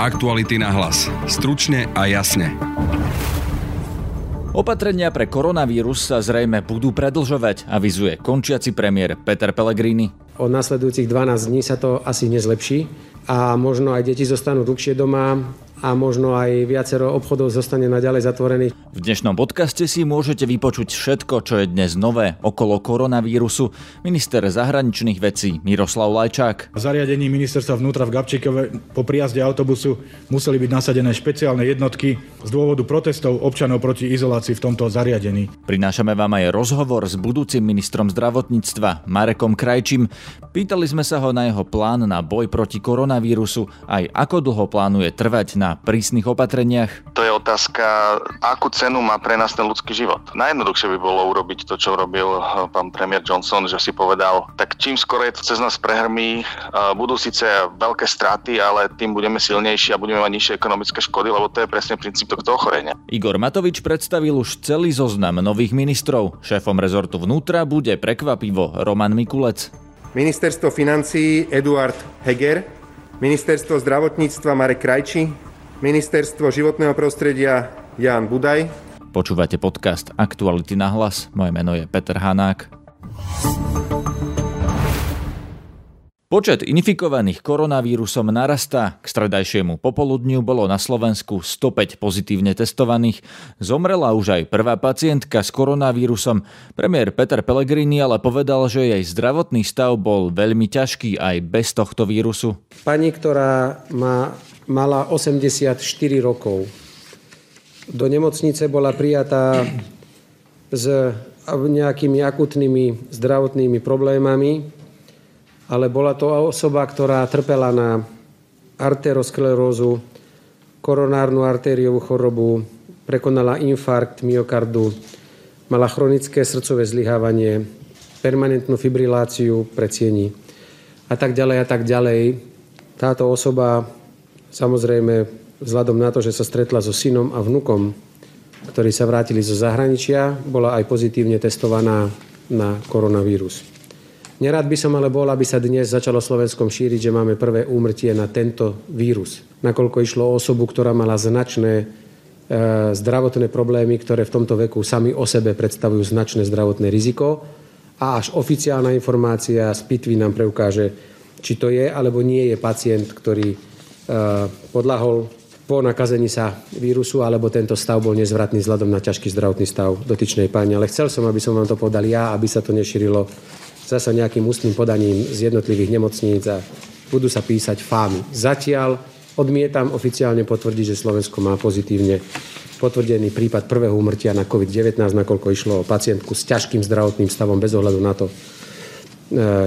Aktuality na hlas. Stručne a jasne. Opatrenia pre koronavírus sa zrejme budú predlžovať, avizuje končiaci premiér Peter Pellegrini. O nasledujúcich 12 dní sa to asi nezlepší a možno aj deti zostanú dlhšie doma a možno aj viacero obchodov zostane naďalej zatvorených. V dnešnom podcaste si môžete vypočuť všetko, čo je dnes nové okolo koronavírusu. Minister zahraničných vecí Miroslav Lajčák. Zariadení ministerstva vnútra v Gabčíkove po prijazde autobusu museli byť nasadené špeciálne jednotky z dôvodu protestov občanov proti izolácii v tomto zariadení. Prinášame vám aj rozhovor s budúcim ministrom zdravotníctva Marekom Krajčím. Pýtali sme sa ho na jeho plán na boj proti koronavírusu, aj ako dlho plánuje trvať na prísnych opatreniach? To je otázka, akú cenu má pre nás ten ľudský život. Najjednoduchšie by bolo urobiť to, čo robil eh, pán premiér Johnson, že si povedal, tak čím skoro je to cez nás prehrmí, eh, budú síce veľké straty, ale tým budeme silnejší a budeme mať nižšie ekonomické škody, lebo to je presne princíp tohto ochorenia. Igor Matovič predstavil už celý zoznam nových ministrov. Šéfom rezortu vnútra bude prekvapivo Roman Mikulec. Ministerstvo financí Eduard Heger, Ministerstvo zdravotníctva Marek Krajči, Ministerstvo životného prostredia Jan Budaj. Počúvate podcast Aktuality na hlas. Moje meno je Peter Hanák. Počet infikovaných koronavírusom narastá. K stredajšiemu popoludniu bolo na Slovensku 105 pozitívne testovaných. Zomrela už aj prvá pacientka s koronavírusom. Premiér Peter Pellegrini ale povedal, že jej zdravotný stav bol veľmi ťažký aj bez tohto vírusu. Pani, ktorá má mala 84 rokov. Do nemocnice bola prijatá s nejakými akutnými zdravotnými problémami, ale bola to osoba, ktorá trpela na arterosklerózu, koronárnu artériovú chorobu, prekonala infarkt myokardu, mala chronické srdcové zlyhávanie, permanentnú fibriláciu predsiení a tak ďalej a tak ďalej. Táto osoba Samozrejme, vzhľadom na to, že sa stretla so synom a vnukom, ktorí sa vrátili zo zahraničia, bola aj pozitívne testovaná na koronavírus. Nerad by som ale bol, aby sa dnes začalo Slovenskom šíriť, že máme prvé úmrtie na tento vírus. Nakoľko išlo o osobu, ktorá mala značné e, zdravotné problémy, ktoré v tomto veku sami o sebe predstavujú značné zdravotné riziko a až oficiálna informácia z pitvy nám preukáže, či to je alebo nie je pacient, ktorý Eh, podľahol po nakazení sa vírusu, alebo tento stav bol nezvratný vzhľadom na ťažký zdravotný stav dotyčnej pani. Ale chcel som, aby som vám to podal ja, aby sa to nešírilo zasa nejakým ústnym podaním z jednotlivých nemocníc a budú sa písať fámy. Zatiaľ odmietam oficiálne potvrdiť, že Slovensko má pozitívne potvrdený prípad prvého úmrtia na COVID-19, nakoľko išlo o pacientku s ťažkým zdravotným stavom bez ohľadu na to, eh,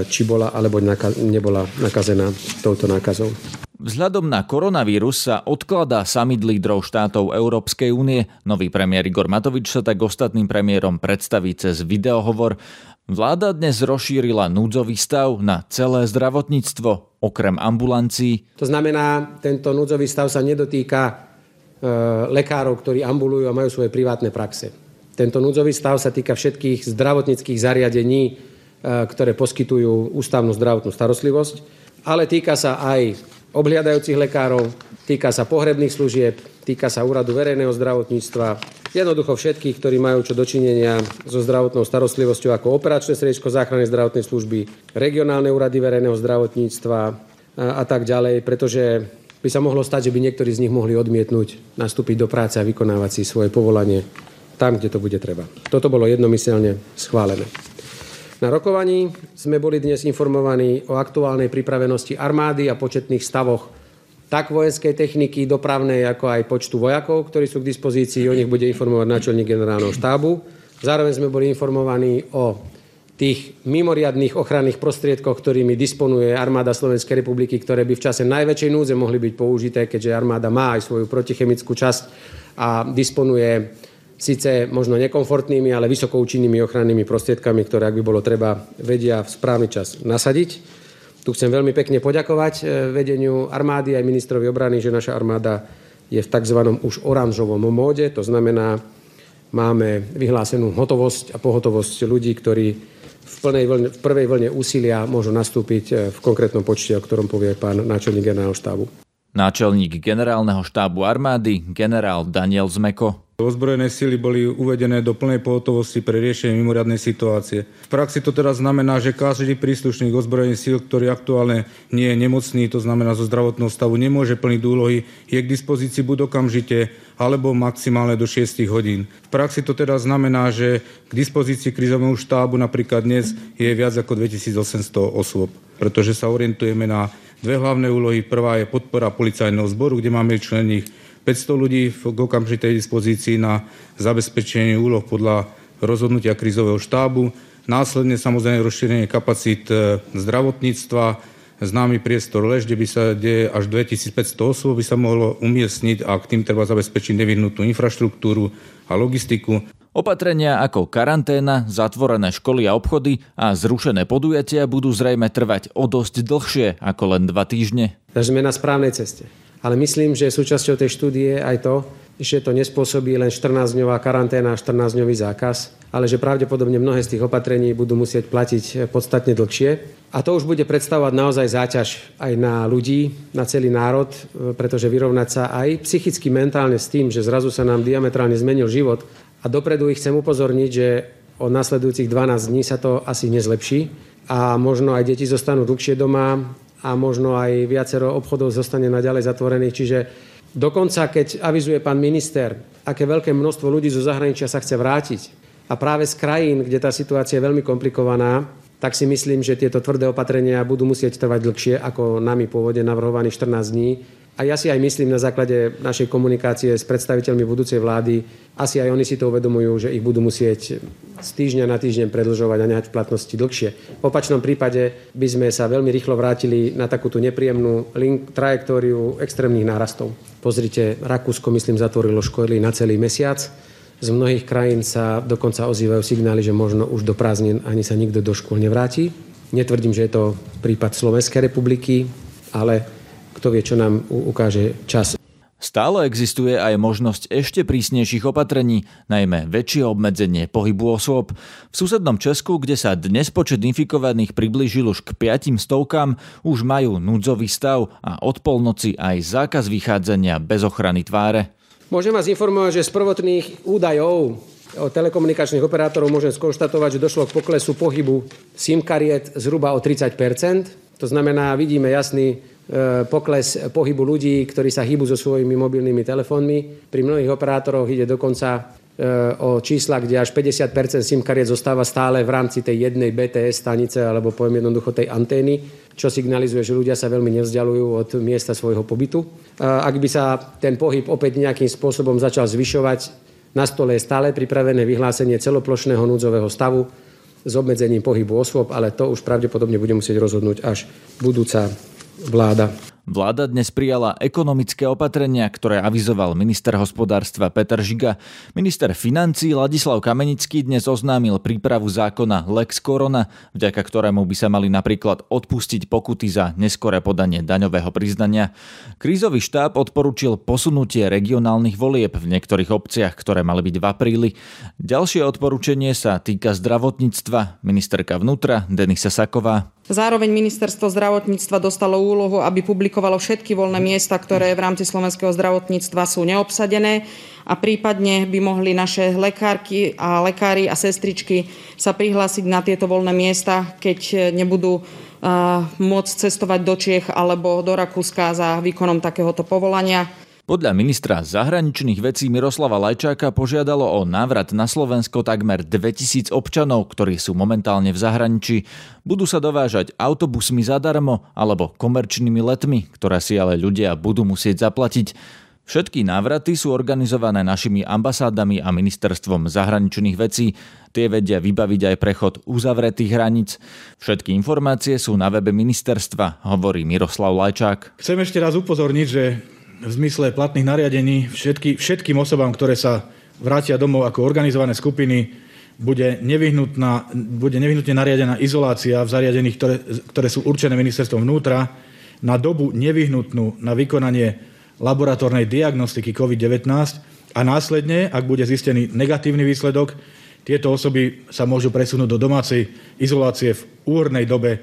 či bola alebo nebola nakazená touto nákazou. Vzhľadom na koronavírus sa odkladá summit lídrov štátov Európskej únie. Nový premiér Igor Matovič sa tak ostatným premiérom predstaví cez videohovor. Vláda dnes rozšírila núdzový stav na celé zdravotníctvo, okrem ambulancií. To znamená, tento núdzový stav sa nedotýka e, lekárov, ktorí ambulujú a majú svoje privátne praxe. Tento núdzový stav sa týka všetkých zdravotníckých zariadení, e, ktoré poskytujú ústavnú zdravotnú starostlivosť, ale týka sa aj obhliadajúcich lekárov, týka sa pohrebných služieb, týka sa úradu verejného zdravotníctva, jednoducho všetkých, ktorí majú čo dočinenia so zdravotnou starostlivosťou ako operačné srediečko záchrannej zdravotnej služby, regionálne úrady verejného zdravotníctva a tak ďalej, pretože by sa mohlo stať, že by niektorí z nich mohli odmietnúť nastúpiť do práce a vykonávať si svoje povolanie tam, kde to bude treba. Toto bolo jednomyselne schválené. Na rokovaní sme boli dnes informovaní o aktuálnej pripravenosti armády a početných stavoch tak vojenskej techniky, dopravnej, ako aj počtu vojakov, ktorí sú k dispozícii. O nich bude informovať náčelník generálneho štábu. Zároveň sme boli informovaní o tých mimoriadných ochranných prostriedkoch, ktorými disponuje armáda Slovenskej republiky, ktoré by v čase najväčšej núdze mohli byť použité, keďže armáda má aj svoju protichemickú časť a disponuje síce možno nekomfortnými, ale vysokoučinnými ochrannými prostriedkami, ktoré, ak by bolo treba, vedia v správny čas nasadiť. Tu chcem veľmi pekne poďakovať e, vedeniu armády aj ministrovi obrany, že naša armáda je v tzv. už oranžovom móde. To znamená, máme vyhlásenú hotovosť a pohotovosť ľudí, ktorí v, plnej vlne, v prvej vlne úsilia môžu nastúpiť e, v konkrétnom počte, o ktorom povie pán náčelník generálneho štábu. Náčelník generálneho štábu armády, generál Daniel Zmeko. Ozbrojené sily boli uvedené do plnej pohotovosti pre riešenie mimoriadnej situácie. V praxi to teda znamená, že každý príslušník ozbrojených síl, ktorý aktuálne nie je nemocný, to znamená zo zdravotného stavu, nemôže plniť úlohy, je k dispozícii buď okamžite, alebo maximálne do 6 hodín. V praxi to teda znamená, že k dispozícii krizovému štábu napríklad dnes je viac ako 2800 osôb, pretože sa orientujeme na dve hlavné úlohy. Prvá je podpora policajného zboru, kde máme člených 500 ľudí v okamžitej dispozícii na zabezpečenie úloh podľa rozhodnutia krízového štábu. Následne samozrejme rozšírenie kapacít e, zdravotníctva, známy priestor lež, kde by sa deje až 2500 osôb by sa mohlo umiestniť a k tým treba zabezpečiť nevyhnutú infraštruktúru a logistiku. Opatrenia ako karanténa, zatvorené školy a obchody a zrušené podujatia budú zrejme trvať o dosť dlhšie ako len dva týždne. Takže sme na správnej ceste ale myslím, že súčasťou tej štúdie aj to, že to nespôsobí len 14-dňová karanténa a 14-dňový zákaz, ale že pravdepodobne mnohé z tých opatrení budú musieť platiť podstatne dlhšie. A to už bude predstavovať naozaj záťaž aj na ľudí, na celý národ, pretože vyrovnať sa aj psychicky, mentálne s tým, že zrazu sa nám diametrálne zmenil život. A dopredu ich chcem upozorniť, že od nasledujúcich 12 dní sa to asi nezlepší a možno aj deti zostanú dlhšie doma, a možno aj viacero obchodov zostane naďalej zatvorených. Čiže dokonca, keď avizuje pán minister, aké veľké množstvo ľudí zo zahraničia sa chce vrátiť a práve z krajín, kde tá situácia je veľmi komplikovaná, tak si myslím, že tieto tvrdé opatrenia budú musieť trvať dlhšie ako nami pôvodne navrhovaných 14 dní a ja si aj myslím na základe našej komunikácie s predstaviteľmi budúcej vlády, asi aj oni si to uvedomujú, že ich budú musieť z týždňa na týždeň predlžovať a nehať v platnosti dlhšie. V opačnom prípade by sme sa veľmi rýchlo vrátili na takúto nepríjemnú link, trajektóriu extrémnych nárastov. Pozrite, Rakúsko, myslím, zatvorilo školy na celý mesiac. Z mnohých krajín sa dokonca ozývajú signály, že možno už do prázdnin ani sa nikto do škôl nevráti. Netvrdím, že je to prípad Slovenskej republiky, ale kto vie, čo nám ukáže čas. Stále existuje aj možnosť ešte prísnejších opatrení, najmä väčšie obmedzenie pohybu osôb. V susednom Česku, kde sa dnes počet infikovaných priblížil už k 5 stovkám, už majú núdzový stav a od polnoci aj zákaz vychádzania bez ochrany tváre. Môžem vás informovať, že z prvotných údajov od telekomunikačných operátorov môžem skonštatovať, že došlo k poklesu pohybu SIM kariet zhruba o 30% To znamená, vidíme jasný pokles pohybu ľudí, ktorí sa hýbu so svojimi mobilnými telefónmi. Pri mnohých operátoroch ide dokonca e, o čísla, kde až 50 SIM kariet zostáva stále v rámci tej jednej BTS stanice alebo poviem jednoducho tej antény, čo signalizuje, že ľudia sa veľmi nevzdialujú od miesta svojho pobytu. Ak by sa ten pohyb opäť nejakým spôsobom začal zvyšovať, na stole je stále pripravené vyhlásenie celoplošného núdzového stavu s obmedzením pohybu osôb, ale to už pravdepodobne bude musieť rozhodnúť až budúca vláda. Vláda dnes prijala ekonomické opatrenia, ktoré avizoval minister hospodárstva Peter Žiga. Minister financí Ladislav Kamenický dnes oznámil prípravu zákona Lex Corona, vďaka ktorému by sa mali napríklad odpustiť pokuty za neskoré podanie daňového priznania. Krízový štáb odporučil posunutie regionálnych volieb v niektorých obciach, ktoré mali byť v apríli. Ďalšie odporúčanie sa týka zdravotníctva. Ministerka vnútra Denisa Saková Zároveň ministerstvo zdravotníctva dostalo úlohu, aby publikovalo všetky voľné miesta, ktoré v rámci slovenského zdravotníctva sú neobsadené a prípadne by mohli naše lekárky a lekári a sestričky sa prihlásiť na tieto voľné miesta, keď nebudú môcť cestovať do Čiech alebo do Rakúska za výkonom takéhoto povolania. Podľa ministra zahraničných vecí Miroslava Lajčáka požiadalo o návrat na Slovensko takmer 2000 občanov, ktorí sú momentálne v zahraničí. Budú sa dovážať autobusmi zadarmo alebo komerčnými letmi, ktoré si ale ľudia budú musieť zaplatiť. Všetky návraty sú organizované našimi ambasádami a ministerstvom zahraničných vecí. Tie vedia vybaviť aj prechod uzavretých hraníc. Všetky informácie sú na webe ministerstva, hovorí Miroslav Lajčák. Chcem ešte raz upozorniť, že v zmysle platných nariadení všetky, všetkým osobám, ktoré sa vrátia domov ako organizované skupiny, bude, nevyhnutná, bude nevyhnutne nariadená izolácia v zariadeniach, ktoré, ktoré sú určené ministerstvom vnútra, na dobu nevyhnutnú na vykonanie laboratórnej diagnostiky COVID-19 a následne, ak bude zistený negatívny výsledok, tieto osoby sa môžu presunúť do domácej izolácie v úrnej dobe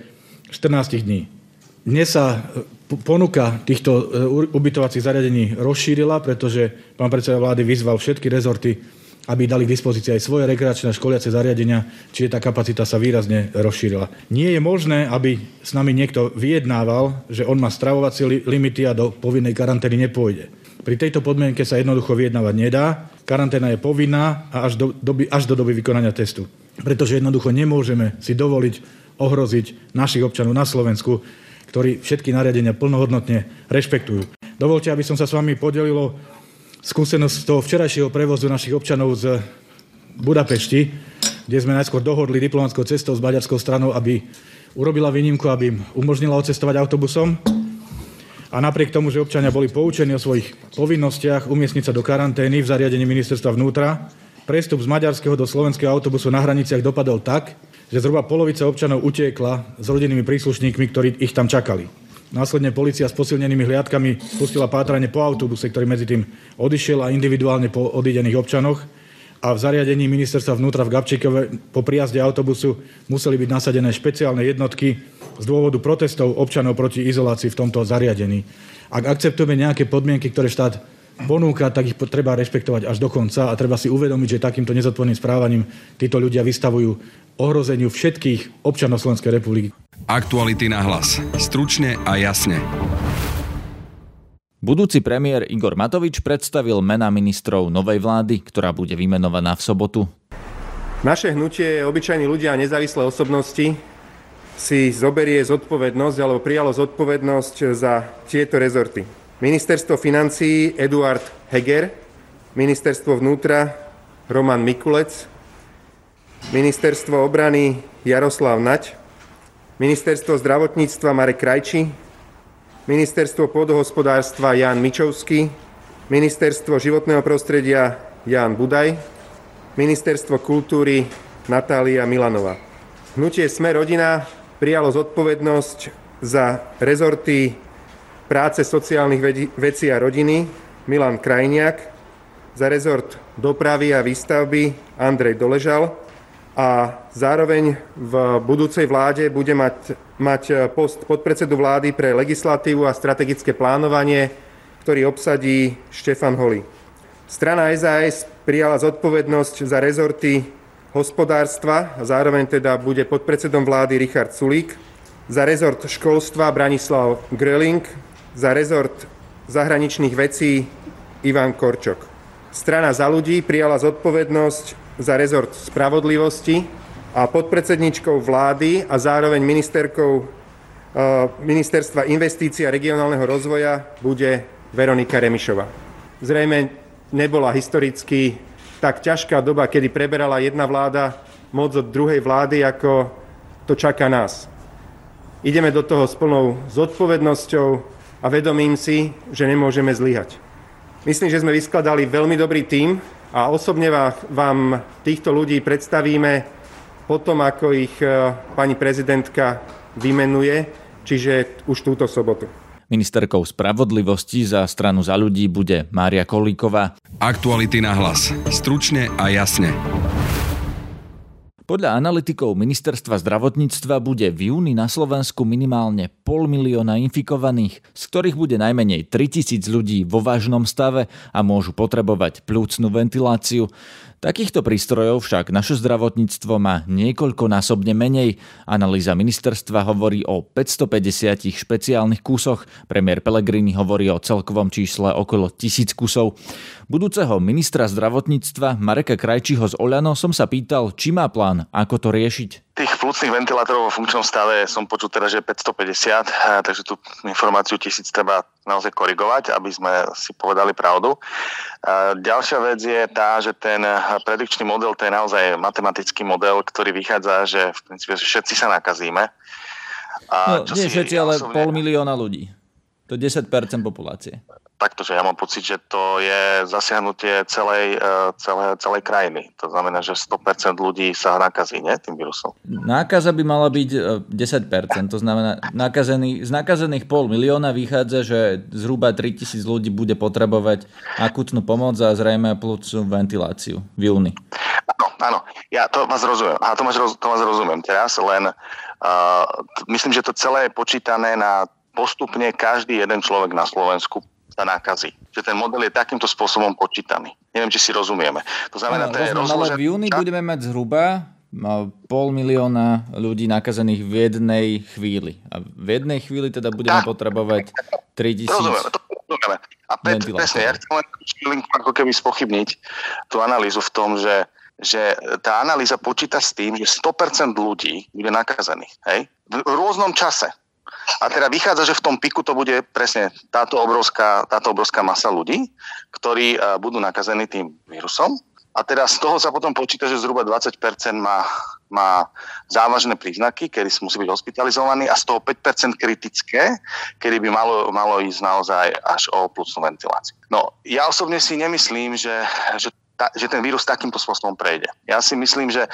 14 dní. Dnes sa ponuka týchto e, ubytovacích zariadení rozšírila, pretože pán predseda vlády vyzval všetky rezorty, aby dali k dispozícii aj svoje rekreačné školiace zariadenia, čiže tá kapacita sa výrazne rozšírila. Nie je možné, aby s nami niekto vyjednával, že on má stravovacie limity a do povinnej karantény nepôjde. Pri tejto podmienke sa jednoducho vyjednávať nedá. Karanténa je povinná a až do, doby, až do doby vykonania testu. Pretože jednoducho nemôžeme si dovoliť ohroziť našich občanov na Slovensku, ktorí všetky nariadenia plnohodnotne rešpektujú. Dovolte, aby som sa s vami podelilo skúsenosť z toho včerajšieho prevozu našich občanov z Budapešti, kde sme najskôr dohodli diplomatickou cestou s maďarskou stranou, aby urobila výnimku, aby im umožnila odcestovať autobusom. A napriek tomu, že občania boli poučení o svojich povinnostiach umiestniť sa do karantény v zariadení ministerstva vnútra, prestup z maďarského do slovenského autobusu na hraniciach dopadol tak, že zhruba polovica občanov utiekla s rodinnými príslušníkmi, ktorí ich tam čakali. Následne policia s posilnenými hliadkami spustila pátranie po autobuse, ktorý medzi tým odišiel a individuálne po odídených občanoch a v zariadení ministerstva vnútra v Gabčíkove po prijazde autobusu museli byť nasadené špeciálne jednotky z dôvodu protestov občanov proti izolácii v tomto zariadení. Ak akceptujeme nejaké podmienky, ktoré štát ponúka, tak ich treba rešpektovať až do konca a treba si uvedomiť, že takýmto nezodpovedným správaním títo ľudia vystavujú ohrozeniu všetkých občanov Slovenskej republiky. Aktuality na hlas. Stručne a jasne. Budúci premiér Igor Matovič predstavil mena ministrov novej vlády, ktorá bude vymenovaná v sobotu. Naše hnutie obyčajní ľudia a nezávislé osobnosti si zoberie zodpovednosť alebo prijalo zodpovednosť za tieto rezorty. Ministerstvo financí Eduard Heger, Ministerstvo vnútra Roman Mikulec, Ministerstvo obrany Jaroslav Nať, Ministerstvo zdravotníctva Marek Krajči, Ministerstvo pôdohospodárstva Jan Mičovský, Ministerstvo životného prostredia Jan Budaj, Ministerstvo kultúry Natália Milanova. Hnutie Sme rodina prijalo zodpovednosť za rezorty práce, sociálnych vecí a rodiny Milan Krajniak, za rezort dopravy a výstavby Andrej Doležal, a zároveň v budúcej vláde bude mať, mať post podpredsedu vlády pre legislatívu a strategické plánovanie, ktorý obsadí Štefan Holi. Strana SAS prijala zodpovednosť za rezorty hospodárstva a zároveň teda bude podpredsedom vlády Richard Sulík, za rezort školstva Branislav Greling, za rezort zahraničných vecí Ivan Korčok. Strana za ľudí prijala zodpovednosť za rezort spravodlivosti a podpredsedničkou vlády a zároveň ministerkou Ministerstva investícií a regionálneho rozvoja bude Veronika Remišová. Zrejme nebola historicky tak ťažká doba, kedy preberala jedna vláda moc od druhej vlády, ako to čaká nás. Ideme do toho s plnou zodpovednosťou a vedomím si, že nemôžeme zlyhať. Myslím, že sme vyskladali veľmi dobrý tím, a osobne vám týchto ľudí predstavíme potom, ako ich e, pani prezidentka vymenuje, čiže už túto sobotu. Ministerkou spravodlivosti za stranu za ľudí bude Mária Kolíková. Aktuality na hlas. Stručne a jasne. Podľa analytikov ministerstva zdravotníctva bude v júni na Slovensku minimálne pol milióna infikovaných, z ktorých bude najmenej 3000 ľudí vo vážnom stave a môžu potrebovať plúcnu ventiláciu. Takýchto prístrojov však naše zdravotníctvo má niekoľkonásobne menej. Analýza ministerstva hovorí o 550 špeciálnych kúsoch, premiér Pellegrini hovorí o celkovom čísle okolo tisíc kusov. Budúceho ministra zdravotníctva Mareka Krajčího z Oľano som sa pýtal, či má plán, ako to riešiť. Tých plúcnych ventilátorov vo funkčnom stave som počul teda, že 550, takže tú informáciu tisíc treba naozaj korigovať, aby sme si povedali pravdu. Ďalšia vec je tá, že ten predikčný model to je naozaj matematický model, ktorý vychádza, že v princípe všetci sa nakazíme. A no, nie všetci, ale pol milióna ľudí. To je 10% populácie takto, že ja mám pocit, že to je zasiahnutie celej, e, celé, celej krajiny. To znamená, že 100% ľudí sa nakazí nie, tým vírusom. Nákaza by mala byť 10%, e, to znamená, nakazený, z nakazených pol milióna vychádza, že zhruba 3000 ľudí bude potrebovať akutnú pomoc a zrejme plúcnú ventiláciu v júni. Áno, áno, ja to vás rozumiem. A to, máš, to vás rozumiem teraz, len uh, myslím, že to celé je počítané na postupne každý jeden človek na Slovensku sa nakazí. Že ten model je takýmto spôsobom počítaný. Neviem, či si rozumieme. To znamená, to je rozložené... Ale v júni budeme mať zhruba pol milióna ľudí nakazených v jednej chvíli. A v jednej chvíli teda budeme potrebovať 3000 Rozumieme, to rozumieme. A presne, ja chcem len ako keby spochybniť tú analýzu v tom, že že tá analýza počíta s tým, že 100% ľudí bude nakazených. Hej? V rôznom čase. A teda vychádza, že v tom piku to bude presne táto obrovská, táto obrovská masa ľudí, ktorí budú nakazení tým vírusom. A teda z toho sa potom počíta, že zhruba 20% má, má závažné príznaky, kedy musí byť hospitalizovaný a z toho 5% kritické, kedy by malo, malo ísť naozaj až o plusnú ventiláciu. No, ja osobne si nemyslím, že, že ta, že ten vírus takýmto spôsobom prejde. Ja si myslím, že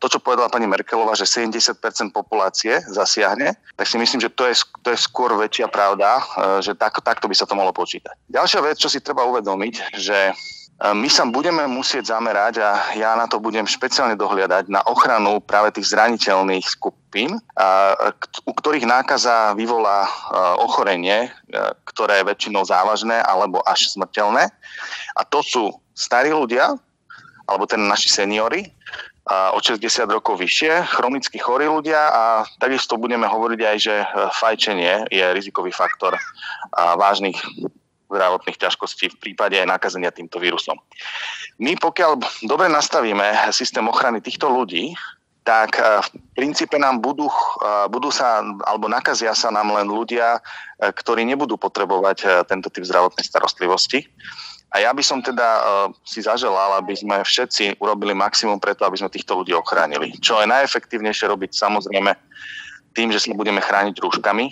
to, čo povedala pani Merkelová, že 70% populácie zasiahne, tak si myslím, že to je, to je skôr väčšia pravda, e, že tak, takto by sa to mohlo počítať. Ďalšia vec, čo si treba uvedomiť, že my sa budeme musieť zamerať a ja na to budem špeciálne dohliadať na ochranu práve tých zraniteľných skupín, u ktorých nákaza vyvolá e, ochorenie, ktoré je väčšinou závažné alebo až smrteľné. A to sú starí ľudia, alebo ten naši seniory, od 60 rokov vyššie, chronicky chorí ľudia a takisto budeme hovoriť aj, že e, fajčenie je rizikový faktor vážnych zdravotných ťažkostí v prípade aj nakazenia týmto vírusom. My pokiaľ dobre nastavíme systém ochrany týchto ľudí, tak e, v princípe nám budú, e, budú sa, alebo nakazia sa nám len ľudia, ktorí nebudú potrebovať tento typ zdravotnej starostlivosti a ja by som teda si zaželal, aby sme všetci urobili maximum preto, aby sme týchto ľudí ochránili. Čo je najefektívnejšie robiť samozrejme tým, že sa budeme chrániť rúškami,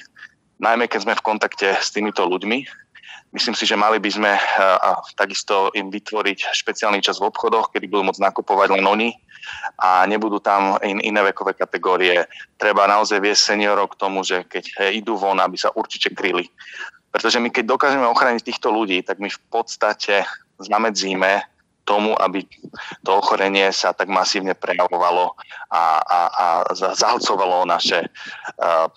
najmä keď sme v kontakte s týmito ľuďmi. Myslím si, že mali by sme uh, takisto im vytvoriť špeciálny čas v obchodoch, kedy budú môcť nakupovať len oni a nebudú tam in, iné vekové kategórie. Treba naozaj viesť seniorov k tomu, že keď idú von, aby sa určite kryli pretože my keď dokážeme ochrániť týchto ľudí, tak my v podstate zamedzíme tomu, aby to ochorenie sa tak masívne prejavovalo a, a, a zahlcovalo naše uh,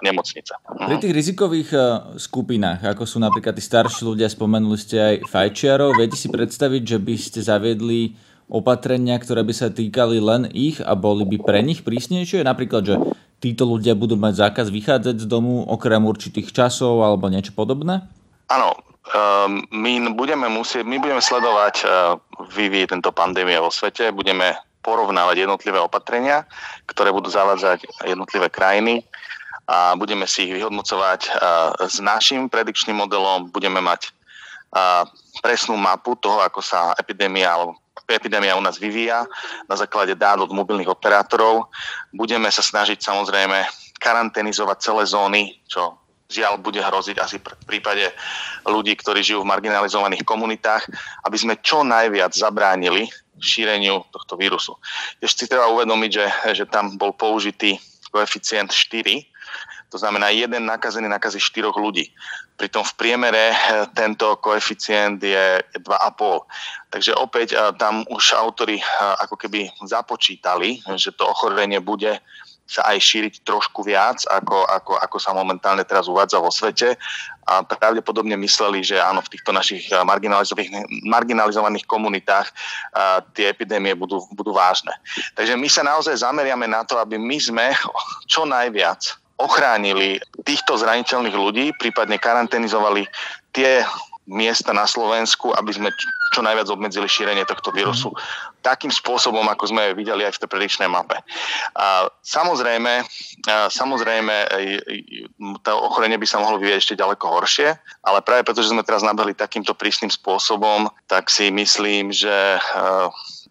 nemocnice. Pri tých rizikových uh, skupinách, ako sú napríklad tí starší ľudia, spomenuli ste aj fajčiarov, viete si predstaviť, že by ste zaviedli opatrenia, ktoré by sa týkali len ich a boli by pre nich prísnejšie? Napríklad, že títo ľudia budú mať zákaz vychádzať z domu okrem určitých časov alebo niečo podobné? Áno, my budeme musieť, my budeme sledovať uh, vývoj tento pandémie vo svete, budeme porovnávať jednotlivé opatrenia, ktoré budú zavádzať jednotlivé krajiny a budeme si ich vyhodnocovať uh, s našim predikčným modelom, budeme mať uh, presnú mapu toho, ako sa epidémia alebo epidémia u nás vyvíja na základe dát od mobilných operátorov. Budeme sa snažiť samozrejme karanténizovať celé zóny, čo žiaľ bude hroziť asi v prípade ľudí, ktorí žijú v marginalizovaných komunitách, aby sme čo najviac zabránili šíreniu tohto vírusu. Ešte si treba uvedomiť, že, že tam bol použitý koeficient 4, to znamená, jeden nakazený nakazí 4 ľudí. Pritom v priemere eh, tento koeficient je 2,5. Takže opäť eh, tam už autory eh, ako keby započítali, že to ochorenie bude sa aj šíriť trošku viac, ako, ako, ako sa momentálne teraz uvádza vo svete. A pravdepodobne mysleli, že áno, v týchto našich marginalizovaných, marginalizovaných komunitách a, tie epidémie budú, budú vážne. Takže my sa naozaj zameriame na to, aby my sme čo najviac ochránili týchto zraniteľných ľudí, prípadne karanténizovali tie miesta na Slovensku, aby sme čo najviac obmedzili šírenie tohto vírusu. Takým spôsobom, ako sme videli aj v tej predičnej mape. A samozrejme, a samozrejme, to ochorenie by sa mohlo vyvieť ešte ďaleko horšie, ale práve preto, že sme teraz nabehli takýmto prísnym spôsobom, tak si myslím, že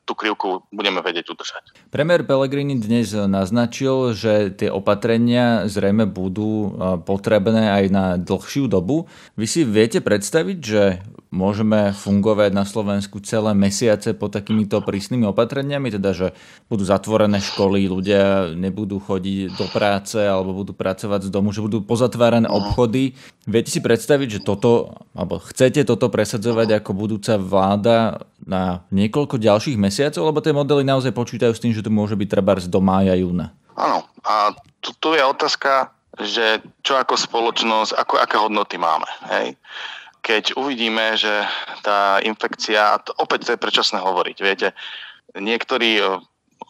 tú krivku budeme vedieť udržať. Premiér Pellegrini dnes naznačil, že tie opatrenia zrejme budú potrebné aj na dlhšiu dobu. Vy si viete predstaviť, že môžeme fungovať na Slovensku celé mesiace pod takýmito prísnymi opatreniami, teda že budú zatvorené školy, ľudia nebudú chodiť do práce alebo budú pracovať z domu, že budú pozatvárané obchody. Viete si predstaviť, že toto, alebo chcete toto presadzovať ako budúca vláda na niekoľko ďalších mesiacov, lebo tie modely naozaj počítajú s tým, že to môže byť treba do mája, júna? Áno, a tu, tu je otázka, že čo ako spoločnosť, ako, aké hodnoty máme. Hej? Keď uvidíme, že tá infekcia, to opäť to je predčasné hovoriť, viete, niektorí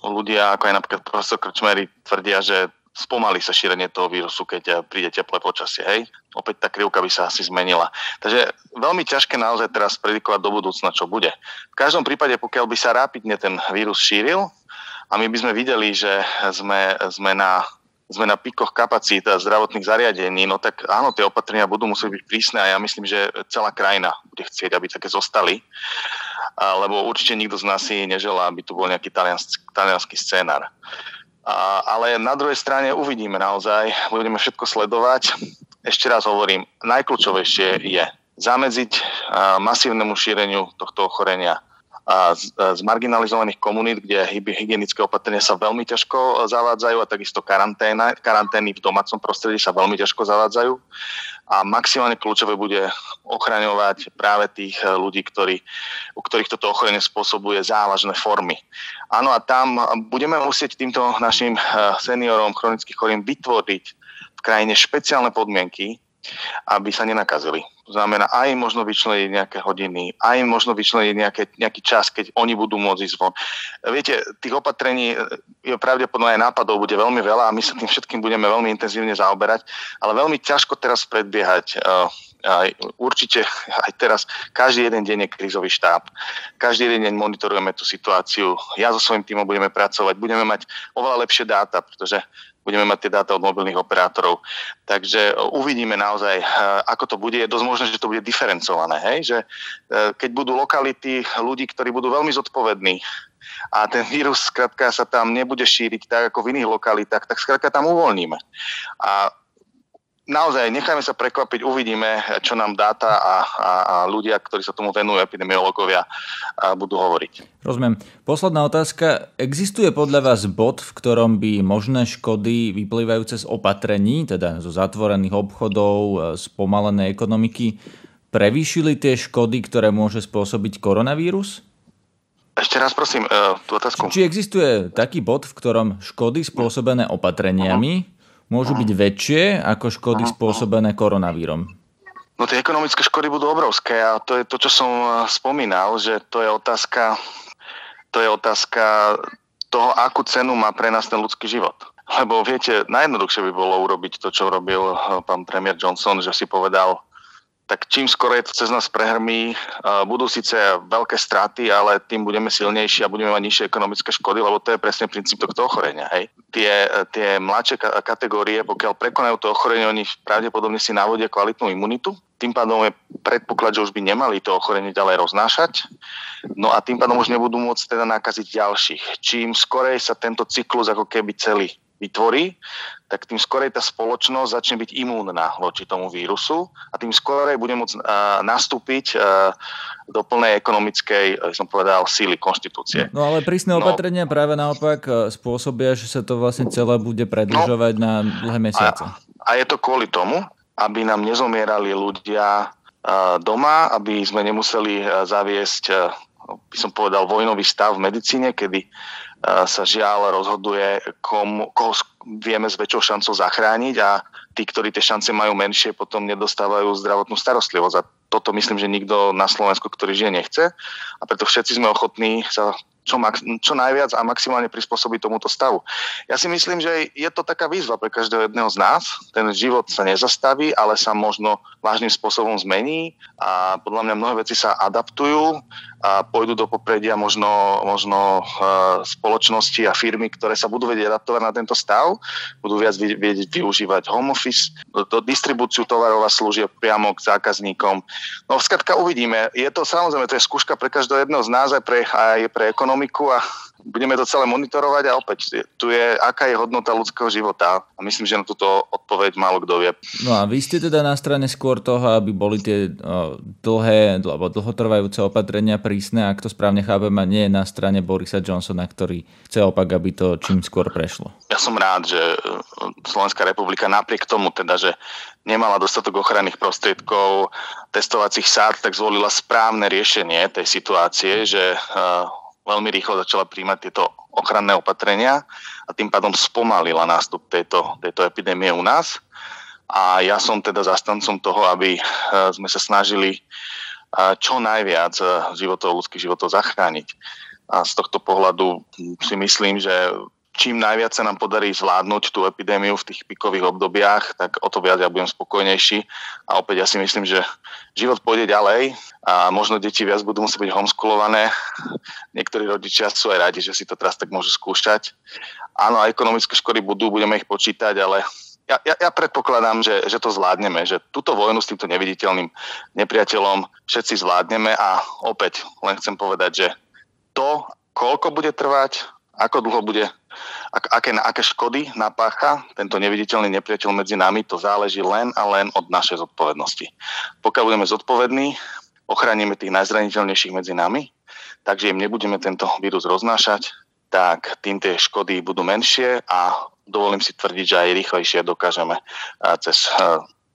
ľudia, ako aj napríklad profesor Krčmery, tvrdia, že spomalí sa šírenie toho vírusu, keď eh, príde teplé počasie. Hej? Opäť tá krivka by sa asi zmenila. Takže veľmi ťažké naozaj teraz predikovať do budúcna, čo bude. V každom prípade, pokiaľ by sa rápidne ten vírus šíril a my by sme videli, že sme, sme na sme na pikoch kapacít zdravotných zariadení, no tak áno, tie opatrenia budú musieť byť prísne a ja myslím, že celá krajina bude chcieť, aby také zostali, lebo určite nikto z nás si neželá, aby tu bol nejaký talianský scénar. A, ale na druhej strane uvidíme naozaj, budeme všetko sledovať. Ešte raz hovorím, najkľúčovejšie je zamedziť masívnemu šíreniu tohto ochorenia z, z marginalizovaných komunít, kde hygienické opatrenia sa veľmi ťažko zavádzajú a takisto karantény v domácom prostredí sa veľmi ťažko zavádzajú. A maximálne kľúčové bude ochraňovať práve tých eh, ľudí, ktorí, u ktorých toto ochorenie spôsobuje závažné formy. Áno, a tam budeme musieť týmto našim eh, seniorom chronických chorým vytvoriť v krajine špeciálne podmienky, aby sa nenakazili. To znamená aj možno vyčleniť nejaké hodiny, aj možno vyčleniť nejaké, nejaký čas, keď oni budú môcť ísť von. Viete, tých opatrení je pravdepodobne aj nápadov bude veľmi veľa a my sa tým všetkým budeme veľmi intenzívne zaoberať, ale veľmi ťažko teraz predbiehať uh, aj, určite aj teraz každý jeden deň je krízový štáb. Každý jeden deň monitorujeme tú situáciu. Ja so svojím týmom budeme pracovať, budeme mať oveľa lepšie dáta, pretože budeme mať tie dáta od mobilných operátorov. Takže e, uvidíme naozaj, e, ako to bude. Je dosť možné, že to bude diferencované. Hej? Že e, keď budú lokality ľudí, ktorí budú veľmi zodpovední a ten vírus skrátka sa tam nebude šíriť tak ako v iných lokalitách, tak skrátka tam uvoľníme. A naozaj nechajme sa prekvapiť, uvidíme, čo nám dáta a, a, a ľudia, ktorí sa tomu venujú, epidemiológovia, budú hovoriť. Rozumiem. Posledná otázka. Existuje podľa vás bod, v ktorom by možné škody vyplývajúce z opatrení, teda zo zatvorených obchodov, z pomalenej ekonomiky, prevýšili tie škody, ktoré môže spôsobiť koronavírus? Ešte raz prosím, e, tú otázku. Či existuje taký bod, v ktorom škody spôsobené opatreniami uh-huh môžu byť väčšie ako škody spôsobené koronavírom? No tie ekonomické škody budú obrovské a to je to, čo som eh, spomínal, že to je otázka, to je otázka toho, akú cenu má pre nás ten ľudský život. Lebo viete, najjednoduchšie by bolo urobiť to, čo robil eh, pán premiér Johnson, že si povedal, tak čím skoro je to cez nás prehrmí, budú síce veľké straty, ale tým budeme silnejší a budeme mať nižšie ekonomické škody, lebo to je presne princíp tohto ochorenia. Hej. Tie, tie mladšie kategórie, pokiaľ prekonajú to ochorenie, oni pravdepodobne si navodia kvalitnú imunitu, tým pádom je predpoklad, že už by nemali to ochorenie ďalej roznášať, no a tým pádom už nebudú môcť teda nakaziť ďalších. Čím skorej sa tento cyklus ako keby celý vytvorí, tak tým skorej tá spoločnosť začne byť imúnna voči tomu vírusu a tým skorej bude môcť nastúpiť do plnej ekonomickej, som povedal, síly konštitúcie. No ale prísne no. opatrenia no, práve naopak spôsobia, že sa to vlastne celé bude predlžovať no, na dlhé mesiace. A, a je to kvôli tomu, aby nám nezomierali ľudia uh, doma, aby sme nemuseli uh, zaviesť, by som povedal, vojnový stav v medicíne, kedy sa žiaľ rozhoduje, kom, koho vieme s väčšou šancou zachrániť a tí, ktorí tie šance majú menšie, potom nedostávajú zdravotnú starostlivosť. A toto myslím, že nikto na Slovensku, ktorý žije, nechce. A preto všetci sme ochotní sa čo, max, čo najviac a maximálne prispôsobiť tomuto stavu. Ja si myslím, že je to taká výzva pre každého jedného z nás. Ten život sa nezastaví, ale sa možno vážnym spôsobom zmení a podľa mňa mnohé veci sa adaptujú a pôjdu do popredia možno, možno uh, spoločnosti a firmy, ktoré sa budú vedieť adaptovať na tento stav, budú viac vedieť využívať home office, do, distribúciu tovarov a služieb priamo k zákazníkom. No skratka uvidíme. Je to samozrejme, to je skúška pre každého jedného z nás aj pre, aj pre ekonomiku a budeme to celé monitorovať a opäť tu je, aká je hodnota ľudského života a myslím, že na túto odpoveď málo kto vie. No a vy ste teda na strane skôr toho, aby boli tie dlhé alebo dlhotrvajúce opatrenia prísne, ak to správne chápem, a nie je na strane Borisa Johnsona, ktorý chce opak, aby to čím skôr prešlo. Ja som rád, že e, Slovenská republika napriek tomu teda, že nemala dostatok ochranných prostriedkov, testovacích sád, tak zvolila správne riešenie tej situácie, že e, veľmi rýchlo začala príjmať tieto ochranné opatrenia a tým pádom spomalila nástup tejto, tejto epidémie u nás. A ja som teda zastancom toho, aby sme sa snažili čo najviac životov, ľudských životov zachrániť. A z tohto pohľadu si myslím, že čím najviac sa nám podarí zvládnuť tú epidémiu v tých pikových obdobiach, tak o to viac ja budem spokojnejší. A opäť ja si myslím, že život pôjde ďalej a možno deti viac budú musieť byť homeschoolované. Niektorí rodičia sú aj radi, že si to teraz tak môžu skúšať. Áno, ekonomické škody budú, budeme ich počítať, ale ja, ja, ja predpokladám, že, že to zvládneme, že túto vojnu s týmto neviditeľným nepriateľom všetci zvládneme a opäť len chcem povedať, že to, koľko bude trvať, ako dlho bude, ak, aké, aké škody napácha tento neviditeľný nepriateľ medzi nami, to záleží len a len od našej zodpovednosti. Pokiaľ budeme zodpovední, ochránime tých najzraniteľnejších medzi nami, takže im nebudeme tento vírus roznášať, tak tým tie škody budú menšie a dovolím si tvrdiť, že aj rýchlejšie dokážeme cez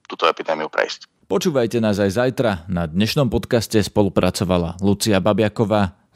túto epidémiu prejsť. Počúvajte nás aj zajtra. Na dnešnom podcaste spolupracovala Lucia Babiaková.